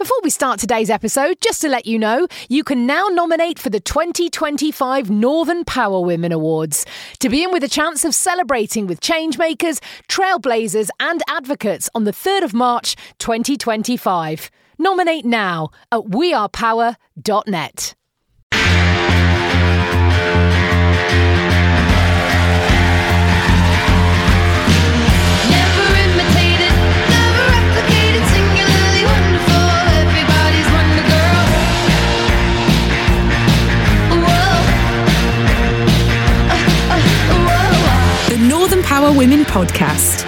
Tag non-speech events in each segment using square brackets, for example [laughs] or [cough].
Before we start today's episode, just to let you know, you can now nominate for the 2025 Northern Power Women Awards to be in with a chance of celebrating with changemakers, trailblazers, and advocates on the 3rd of March 2025. Nominate now at wearepower.net. Northern Power Women podcast.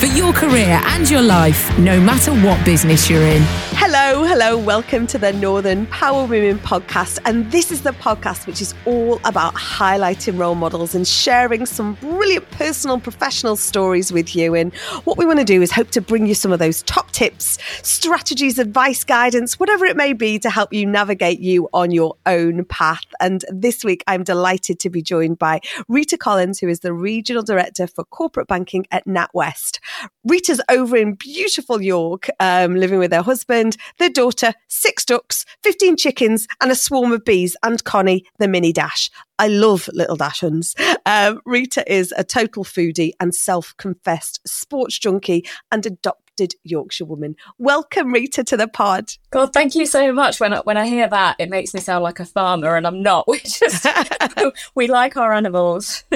For your career and your life, no matter what business you're in. Hello, hello, welcome to the Northern Power Women podcast. And this is the podcast which is all about highlighting role models and sharing some brilliant personal professional stories with you. And what we want to do is hope to bring you some of those top tips, strategies, advice, guidance, whatever it may be to help you navigate you on your own path. And this week, I'm delighted to be joined by Rita Collins, who is the Regional Director for Corporate Banking at NatWest. Rita's over in beautiful York, um, living with her husband, their daughter, six ducks, 15 chickens, and a swarm of bees, and Connie, the mini dash. I love little dachshunds. Um, Rita is a total foodie and self confessed sports junkie and adopted Yorkshire woman. Welcome, Rita, to the pod. God, thank you so much. When I, when I hear that, it makes me sound like a farmer, and I'm not. [laughs] We just [laughs] we like our animals. [laughs]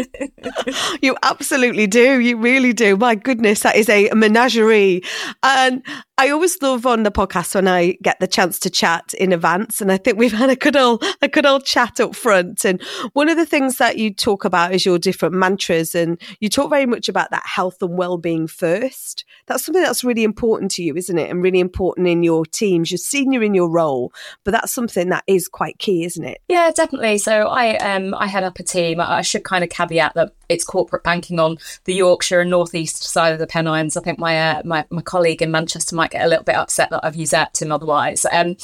You absolutely do. You really do. My goodness, that is a menagerie. And I always love on the podcast when I get the chance to chat in advance. And I think we've had a good old, a good old chat up front. And one of the things that you talk about is your different mantras. And you talk very much about that health and well-being first. That's something that's really important to you, isn't it? And really important in your teams. You're senior in your role, but that's something that is quite key, isn't it? yeah, definitely. So I um I head up a team. I should kind of caveat that it's corporate banking on the Yorkshire and northeast side of the Pennines. I think my uh, my my colleague in Manchester might get a little bit upset that I've usurped him otherwise. Um,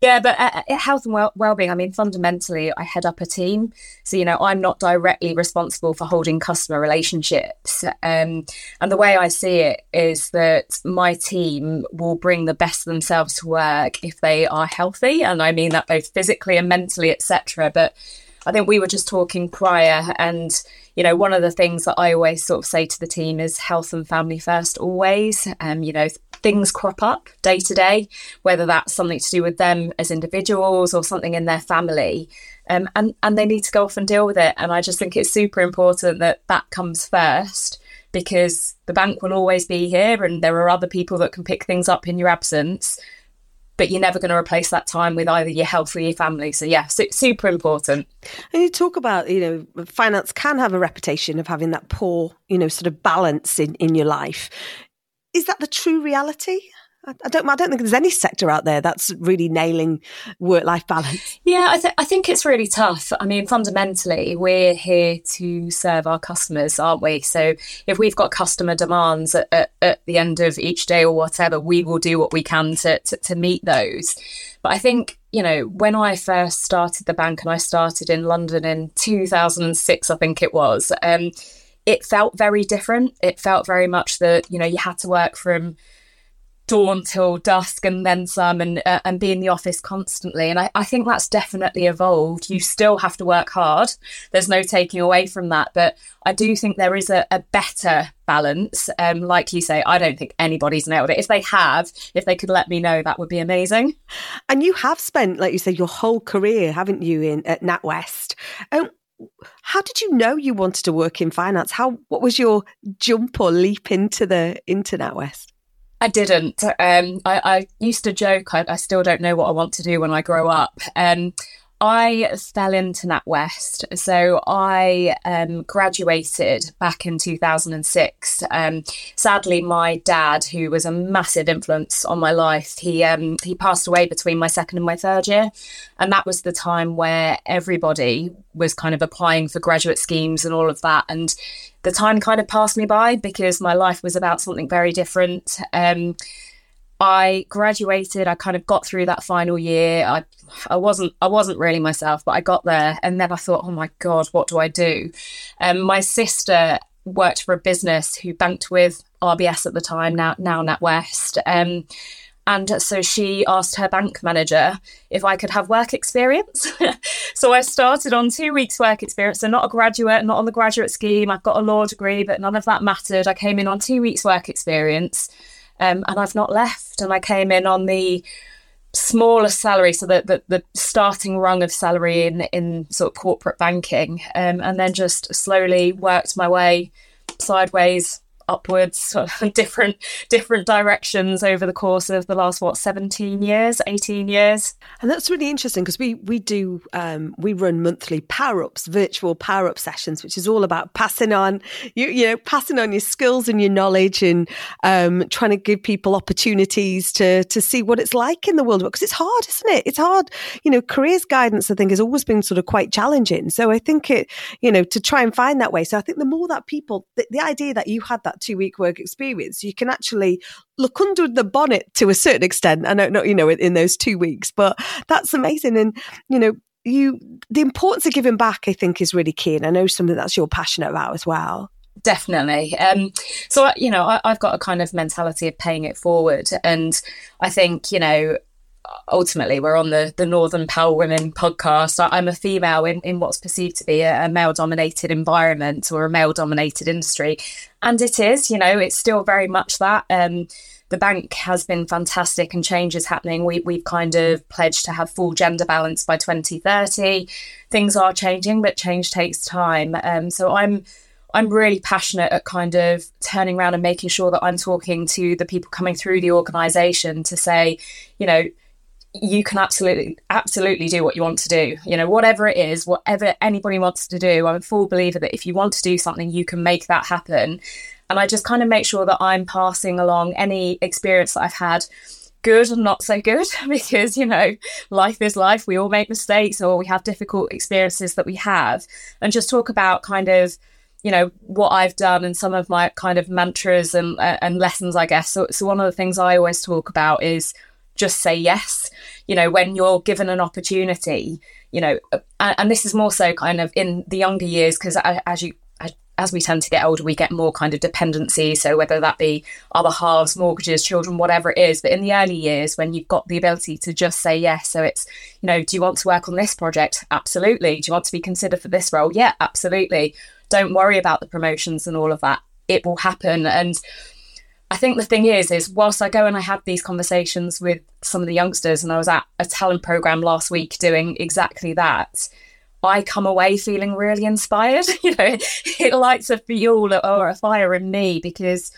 yeah, but uh, uh, health and well- well-being. I mean, fundamentally, I head up a team, so you know, I'm not directly responsible for holding customer relationships. Um, and the way I see it is that my team will bring the best of themselves to work if they are healthy, and I mean that both physically and mentally, etc. But I think we were just talking prior, and you know, one of the things that I always sort of say to the team is health and family first, always. Um, you know, things crop up day to day, whether that's something to do with them as individuals or something in their family, um, and and they need to go off and deal with it. And I just think it's super important that that comes first because the bank will always be here, and there are other people that can pick things up in your absence. But you're never going to replace that time with either your health or your family. So yeah, su- super important. And you talk about, you know, finance can have a reputation of having that poor, you know, sort of balance in, in your life. Is that the true reality? I, don't. I don't think there's any sector out there that's really nailing work-life balance. [laughs] Yeah, I, th- I think it's really tough. I mean, fundamentally, we're here to serve our customers, aren't we? So if we've got customer demands at, at, at the end of each day or whatever, we will do what we can to, to, to meet those. But I think, you know, when I first started the bank and I started in London in 2006, I think it was, um, it felt very different. It felt very much that, you know, you had to work from dawn till dusk and then some and uh, and be in the office constantly. And I, I think that's definitely evolved. You still have to work hard. There's no taking away from that. But I do think there is a, a better balance. Um like you say I don't think anybody's nailed it. If they have if they could let me know that would be amazing. And you have spent, like you said, your whole career, haven't you, in at NatWest? Um, how did you know you wanted to work in finance? How? What was your jump or leap into the into NatWest? I didn't. Um, I, I used to joke. I, I still don't know what I want to do when I grow up. Um, I fell into NatWest. So I um, graduated back in 2006. Um, sadly, my dad, who was a massive influence on my life, he um, he passed away between my second and my third year, and that was the time where everybody was kind of applying for graduate schemes and all of that. And the time kind of passed me by because my life was about something very different. I graduated. I kind of got through that final year. I I wasn't I wasn't really myself, but I got there, and then I thought, oh my god, what do I do? Um, my sister worked for a business who banked with RBS at the time, now now NatWest. Um, And so she asked her bank manager if I could have work experience. [laughs] so I started on two weeks' work experience. So, not a graduate, not on the graduate scheme. I've got a law degree, but none of that mattered. I came in on two weeks' work experience um, and I've not left. And I came in on the smaller salary, so that the, the starting rung of salary in in sort of corporate banking, um, and then just slowly worked my way sideways upwards sort [laughs] of different different directions over the course of the last what 17 years 18 years And that's really interesting because we we do um, we run monthly power ups, virtual power up sessions, which is all about passing on you you know passing on your skills and your knowledge and um, trying to give people opportunities to to see what it's like in the world because it's hard, isn't it? It's hard. You know, careers guidance I think has always been sort of quite challenging. So I think it you know to try and find that way. So I think the more that people the, the idea that you had that two week work experience, you can actually look under the bonnet to a certain extent. I don't know, you know, in, those two weeks, but that's amazing. And, you know, you, the importance of giving back, I think, is really key. And I know something that's you're passionate about as well. definitely um so you know I, i've got a kind of mentality of paying it forward and i think you know ultimately we're on the the northern power women podcast I, i'm a female in, in what's perceived to be a, a male dominated environment or a male dominated industry and it is you know it's still very much that um the bank has been fantastic and change is happening. We, we've kind of pledged to have full gender balance by 2030. Things are changing, but change takes time. Um, so I'm I'm really passionate at kind of turning around and making sure that I'm talking to the people coming through the organization to say, you know, you can absolutely absolutely do what you want to do. You know, whatever it is, whatever anybody wants to do, I'm a full believer that if you want to do something, you can make that happen. And I just kind of make sure that I'm passing along any experience that I've had good and not so good [laughs] because you know life is life we all make mistakes or we have difficult experiences that we have and just talk about kind of you know what I've done and some of my kind of mantras and uh, and lessons I guess so, so one of the things I always talk about is just say yes you know when you're given an opportunity you know uh, and, and this is more so kind of in the younger years because as you as we tend to get older, we get more kind of dependency. So whether that be other halves, mortgages, children, whatever it is. But in the early years, when you've got the ability to just say yes, so it's, you know, do you want to work on this project? Absolutely. Do you want to be considered for this role? Yeah, absolutely. Don't worry about the promotions and all of that. It will happen. And I think the thing is, is whilst I go and I have these conversations with some of the youngsters, and I was at a talent program last week doing exactly that. I come away feeling really inspired. [laughs] You know, it lights a fuel or a fire in me because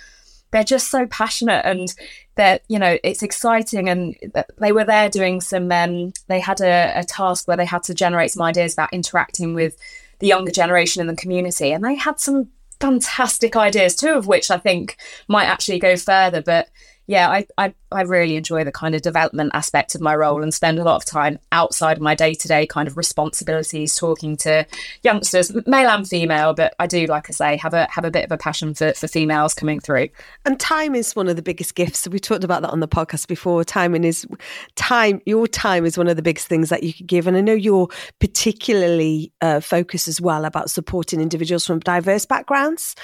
they're just so passionate and they're, you know, it's exciting. And they were there doing some, um, they had a, a task where they had to generate some ideas about interacting with the younger generation in the community. And they had some fantastic ideas, two of which I think might actually go further. But yeah, I, I, I really enjoy the kind of development aspect of my role and spend a lot of time outside of my day to day kind of responsibilities talking to youngsters, male and female. But I do, like I say, have a have a bit of a passion for, for females coming through. And time is one of the biggest gifts. We talked about that on the podcast before. Timing is time. Your time is one of the biggest things that you could give. And I know you're particularly uh, focused as well about supporting individuals from diverse backgrounds.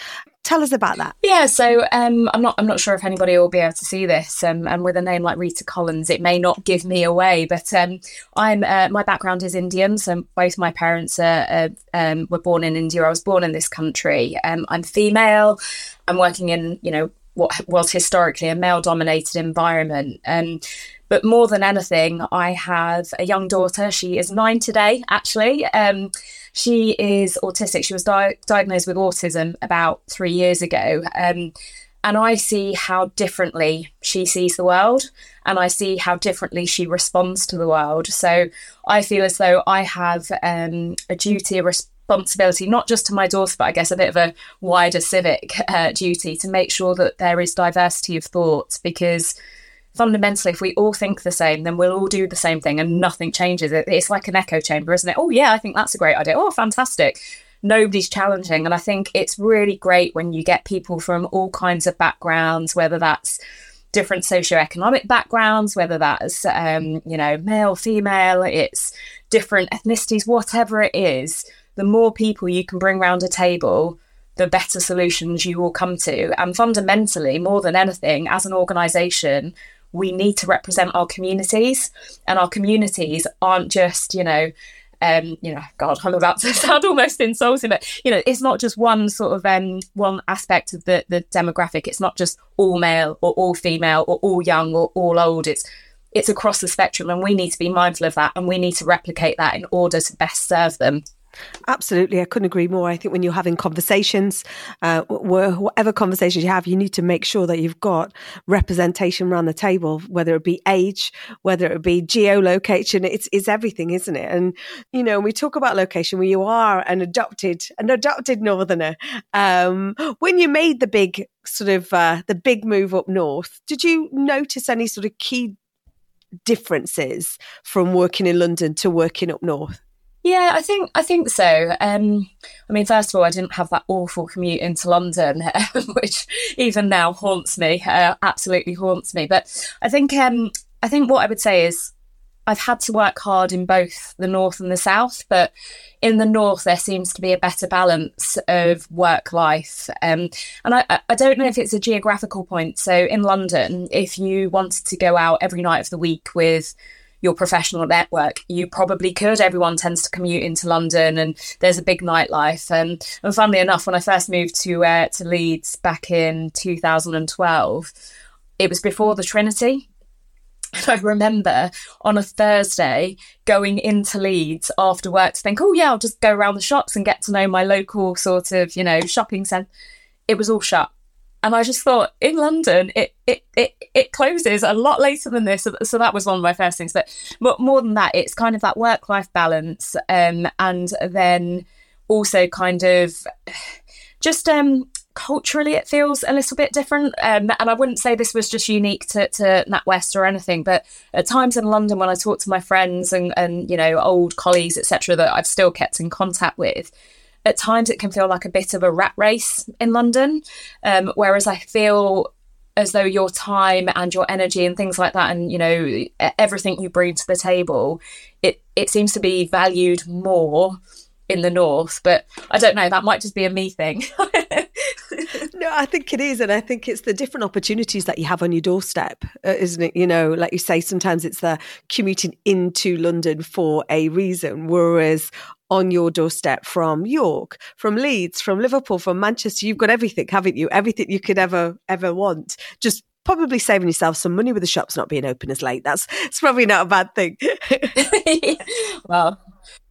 Tell us about that. Yeah, so um, I'm not I'm not sure if anybody will be able to see this, um, and with a name like Rita Collins, it may not give me away. But um, I'm uh, my background is Indian, so both my parents are, um, were born in India. I was born in this country. Um, I'm female. I'm working in you know what was historically a male dominated environment. Um, but more than anything, I have a young daughter. She is nine today, actually. Um, she is autistic. She was di- diagnosed with autism about three years ago. Um, and I see how differently she sees the world and I see how differently she responds to the world. So I feel as though I have um, a duty, a responsibility, not just to my daughter, but I guess a bit of a wider civic uh, duty to make sure that there is diversity of thought because fundamentally, if we all think the same, then we'll all do the same thing and nothing changes. It, it's like an echo chamber, isn't it? Oh, yeah, I think that's a great idea. Oh, fantastic. Nobody's challenging. And I think it's really great when you get people from all kinds of backgrounds, whether that's different socioeconomic backgrounds, whether that's, um, you know, male, female, it's different ethnicities, whatever it is, the more people you can bring around a table, the better solutions you will come to. And fundamentally, more than anything, as an organization, we need to represent our communities, and our communities aren't just, you know, um, you know, God, I'm about to [laughs] sound almost insulting, but you know, it's not just one sort of um, one aspect of the the demographic. It's not just all male or all female or all young or all old. It's it's across the spectrum, and we need to be mindful of that, and we need to replicate that in order to best serve them. Absolutely, I couldn't agree more. I think when you're having conversations, uh, wh- whatever conversations you have, you need to make sure that you've got representation around the table, whether it be age, whether it be geolocation. It's, it's everything, isn't it? And you know, we talk about location where you are an adopted, an adopted northerner. Um, when you made the big sort of uh, the big move up north, did you notice any sort of key differences from working in London to working up north? Yeah, I think I think so. Um, I mean, first of all, I didn't have that awful commute into London, [laughs] which even now haunts me. Uh, absolutely haunts me. But I think um, I think what I would say is I've had to work hard in both the north and the south, but in the north there seems to be a better balance of work life. Um, and I, I don't know if it's a geographical point. So in London, if you wanted to go out every night of the week with your professional network, you probably could. Everyone tends to commute into London, and there's a big nightlife. Um, and funnily enough, when I first moved to uh, to Leeds back in 2012, it was before the Trinity. [laughs] And I remember on a Thursday going into Leeds after work to think, oh yeah, I'll just go around the shops and get to know my local sort of, you know, shopping centre. It was all shut. And I just thought in London, it, it, it, it closes a lot later than this. So, so that was one of my first things. But, but more than that, it's kind of that work life balance. Um, and then also kind of just um, culturally it feels a little bit different um, and i wouldn't say this was just unique to, to natwest or anything but at times in london when i talk to my friends and, and you know old colleagues etc that i've still kept in contact with at times it can feel like a bit of a rat race in london um, whereas i feel as though your time and your energy and things like that and you know everything you bring to the table it it seems to be valued more in the north but i don't know that might just be a me thing [laughs] No, I think it is. And I think it's the different opportunities that you have on your doorstep, uh, isn't it? You know, like you say, sometimes it's the commuting into London for a reason, whereas on your doorstep from York, from Leeds, from Liverpool, from Manchester, you've got everything, haven't you? Everything you could ever, ever want. Just probably saving yourself some money with the shops not being open as late. That's it's probably not a bad thing. [laughs] well,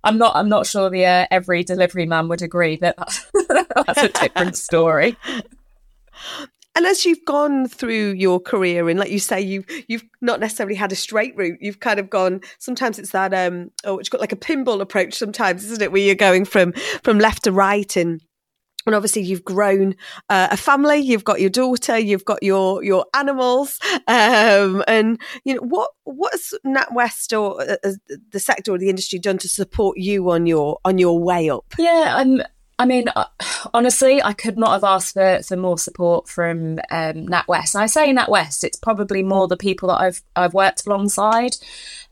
I'm not. I'm not sure the uh, every delivery man would agree that that's, [laughs] that's a different story. And as you've gone through your career, and like you say, you you've not necessarily had a straight route. You've kind of gone. Sometimes it's that um, oh, it's got like a pinball approach. Sometimes, isn't it, where you're going from from left to right and. And obviously, you've grown uh, a family. You've got your daughter. You've got your your animals. Um, and you know what what has NatWest or uh, uh, the sector or the industry done to support you on your on your way up? Yeah, I'm. I mean, uh, honestly, I could not have asked for, for more support from um, NatWest. And I say NatWest, it's probably more the people that I've I've worked alongside.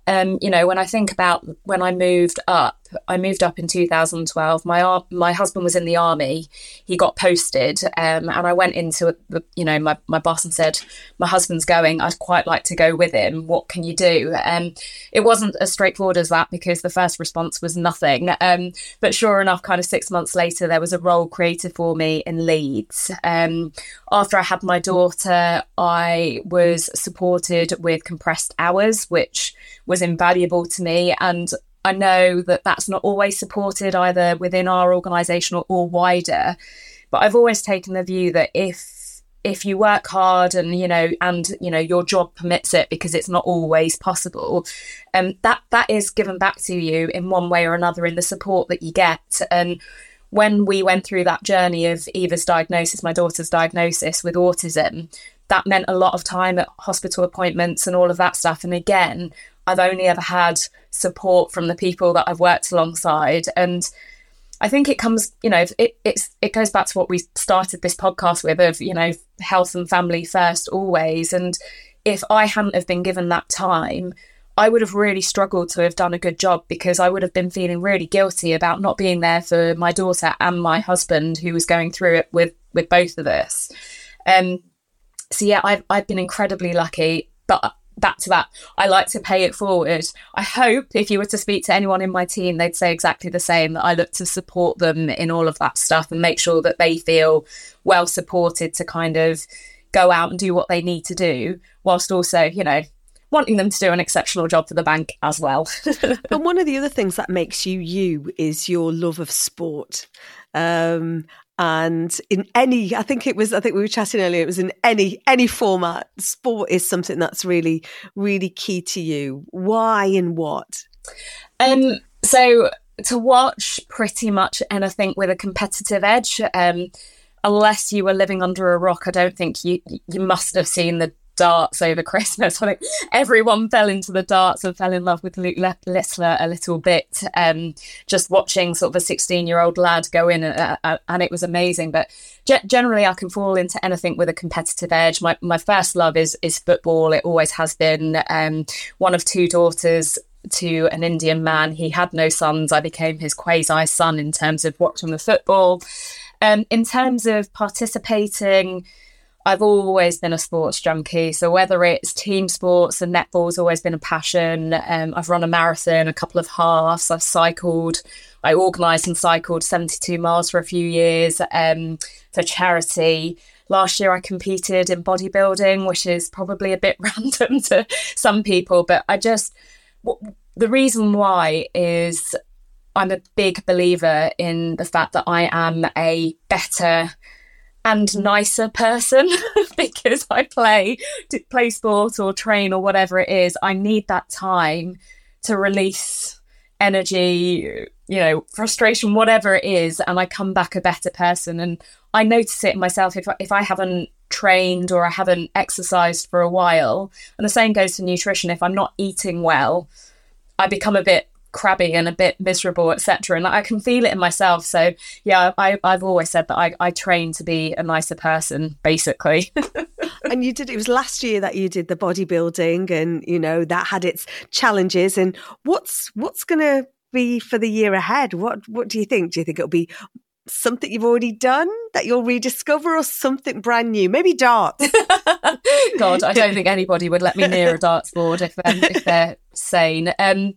Um, you know, when I think about when I moved up, I moved up in 2012. My my husband was in the army. He got posted, um, and I went into you know, my, my boss and said, "My husband's going. I'd quite like to go with him. What can you do?" Um, it wasn't as straightforward as that because the first response was nothing. Um, but sure enough, kind of six months later, there was a role created for me in Leeds. Um, after I had my daughter, I was supported with compressed hours, which was invaluable to me. And I know that that's not always supported either within our organisation or, or wider. But I've always taken the view that if if you work hard and you know and you know your job permits it because it's not always possible um that that is given back to you in one way or another in the support that you get and when we went through that journey of Eva's diagnosis, my daughter's diagnosis with autism, that meant a lot of time at hospital appointments and all of that stuff. And again, I've only ever had support from the people that I've worked alongside. And I think it comes, you know, it it's it goes back to what we started this podcast with of, you know, health and family first always. And if I hadn't have been given that time, I would have really struggled to have done a good job because I would have been feeling really guilty about not being there for my daughter and my husband who was going through it with with both of us. Um so yeah, I've I've been incredibly lucky, but back to that, I like to pay it forward. I hope if you were to speak to anyone in my team, they'd say exactly the same that I look to support them in all of that stuff and make sure that they feel well supported to kind of go out and do what they need to do, whilst also, you know, wanting them to do an exceptional job for the bank as well. [laughs] and one of the other things that makes you you is your love of sport. Um, and in any, I think it was, I think we were chatting earlier, it was in any, any format, sport is something that's really, really key to you. Why and what? Um, so to watch pretty much anything with a competitive edge, um, unless you were living under a rock, I don't think you you must have seen the darts over Christmas. [laughs] I think everyone fell into the darts and fell in love with Luke Littler a little bit. Um, just watching sort of a 16 year old lad go in, uh, uh, and it was amazing. But ge- generally, I can fall into anything with a competitive edge. My my first love is is football. It always has been. Um, one of two daughters to an Indian man. He had no sons. I became his quasi son in terms of watching the football. Um, in terms of participating I've always been a sports junkie. So whether it's team sports and netball's always been a passion. Um, I've run a marathon, a couple of halves. I've cycled. I organised and cycled 72 miles for a few years um, for charity. Last year, I competed in bodybuilding, which is probably a bit [laughs] random to some people, but I just the reason why is I'm a big believer in the fact that I am a better and mm. nicer person [laughs] because I play play sport or train or whatever it is. I need that time to release energy, you know, frustration, whatever it is, and I come back a better person. And I notice it myself if I, if I haven't trained or I haven't exercised for a while. And the same goes to nutrition. If I'm not eating well, I become a bit crabby and a bit miserable, etc. And I can feel it in myself. So yeah, I, I've always said that I, I train to be a nicer person, basically. [laughs] and you did it was last year that you did the bodybuilding and you know that had its challenges and what's what's gonna be for the year ahead? What what do you think? Do you think it'll be something you've already done that you'll rediscover or something brand new? Maybe darts. [laughs] God, I don't think anybody would let me near a darts board if um, if they're sane. Um,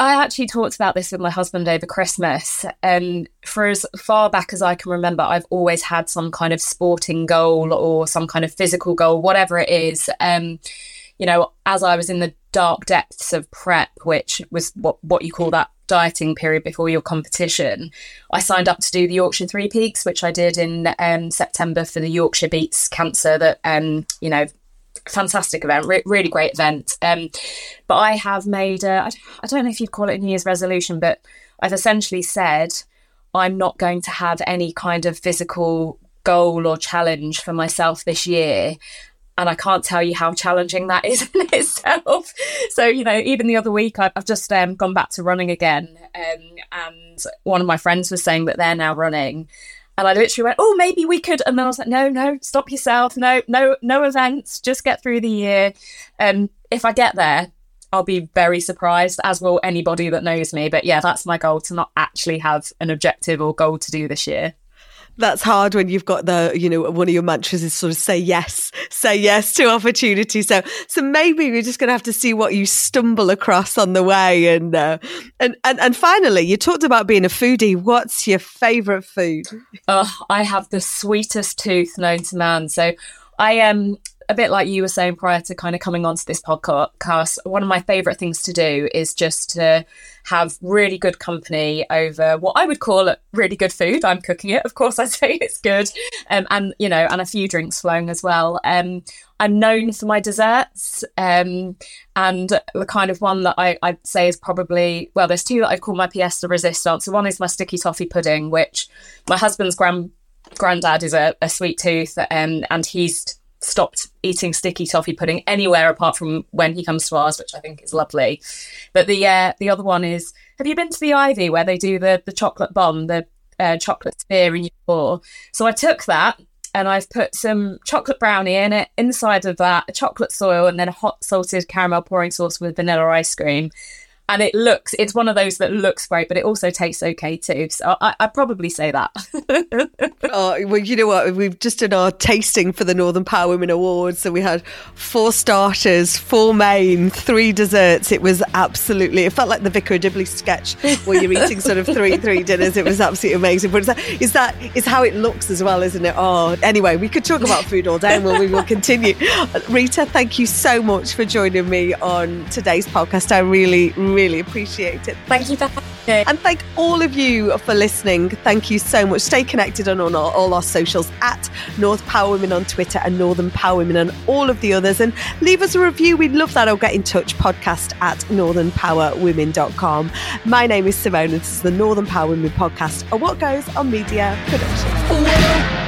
I actually talked about this with my husband over Christmas. And for as far back as I can remember, I've always had some kind of sporting goal or some kind of physical goal, whatever it is. Um, you know, as I was in the dark depths of prep, which was what, what you call that dieting period before your competition, I signed up to do the Yorkshire Three Peaks, which I did in um, September for the Yorkshire Beats Cancer that, um, you know, fantastic event, re- really great event. Um, but I have made, a, I, I don't know if you'd call it a New Year's resolution, but I've essentially said I'm not going to have any kind of physical goal or challenge for myself this year. And I can't tell you how challenging that is [laughs] in itself. So, you know, even the other week, I've, I've just um, gone back to running again. Um, and one of my friends was saying that they're now running. And I literally went, oh, maybe we could. And then I was like, no, no, stop yourself. No, no, no events. Just get through the year. And um, if I get there, I'll be very surprised, as will anybody that knows me. But yeah, that's my goal to not actually have an objective or goal to do this year that's hard when you've got the you know one of your mantras is sort of say yes say yes to opportunity. So so maybe we're just going to have to see what you stumble across on the way. And uh, and, and and finally you talked about being a foodie. What's your favorite food? Oh i have the sweetest tooth known to man. So i am um, a bit like you were saying prior to kind of coming onto this podcast, one of my favorite things to do is just to have really good company over what I would call really good food. I'm cooking it, of course. I [laughs] say it's good, um, and you know, and a few drinks flowing as well. Um, I'm known for my desserts, um, and the kind of one that I, would say is probably well, there's two that I call my pièce de résistance. One is my sticky toffee pudding, which my husband's grand granddad is a, a sweet tooth, um, and he's stopped eating sticky toffee pudding anywhere apart from when he comes to ours, which I think is lovely. But the uh, the other one is, have you been to the Ivy where they do the the chocolate bomb, the uh, chocolate sphere in your pour? So I took that and I've put some chocolate brownie in it. Inside of that, a chocolate soil, and then a hot salted caramel pouring sauce with vanilla ice cream. And it looks it's one of those that looks great, but it also tastes okay too. So I, I'd probably say that. [laughs] Oh, well, you know what? We've just done our tasting for the Northern Power Women Awards. So we had four starters, four main, three desserts. It was absolutely, it felt like the Vicar of Dibley sketch where you're eating sort of three, three dinners. It was absolutely amazing. But is that, is that, is how it looks as well, isn't it? Oh, anyway, we could talk about food all day and we will continue. Rita, thank you so much for joining me on today's podcast. I really, really appreciate it. Thank you for having me. And thank all of you for listening. Thank you so much. Stay connected on all our, all our socials at North Power Women on Twitter and Northern Power Women on all of the others. And leave us a review. We'd love that. Or get in touch. Podcast at northernpowerwomen.com. My name is Simone. and This is the Northern Power Women podcast, a What Goes on Media production. Whoa.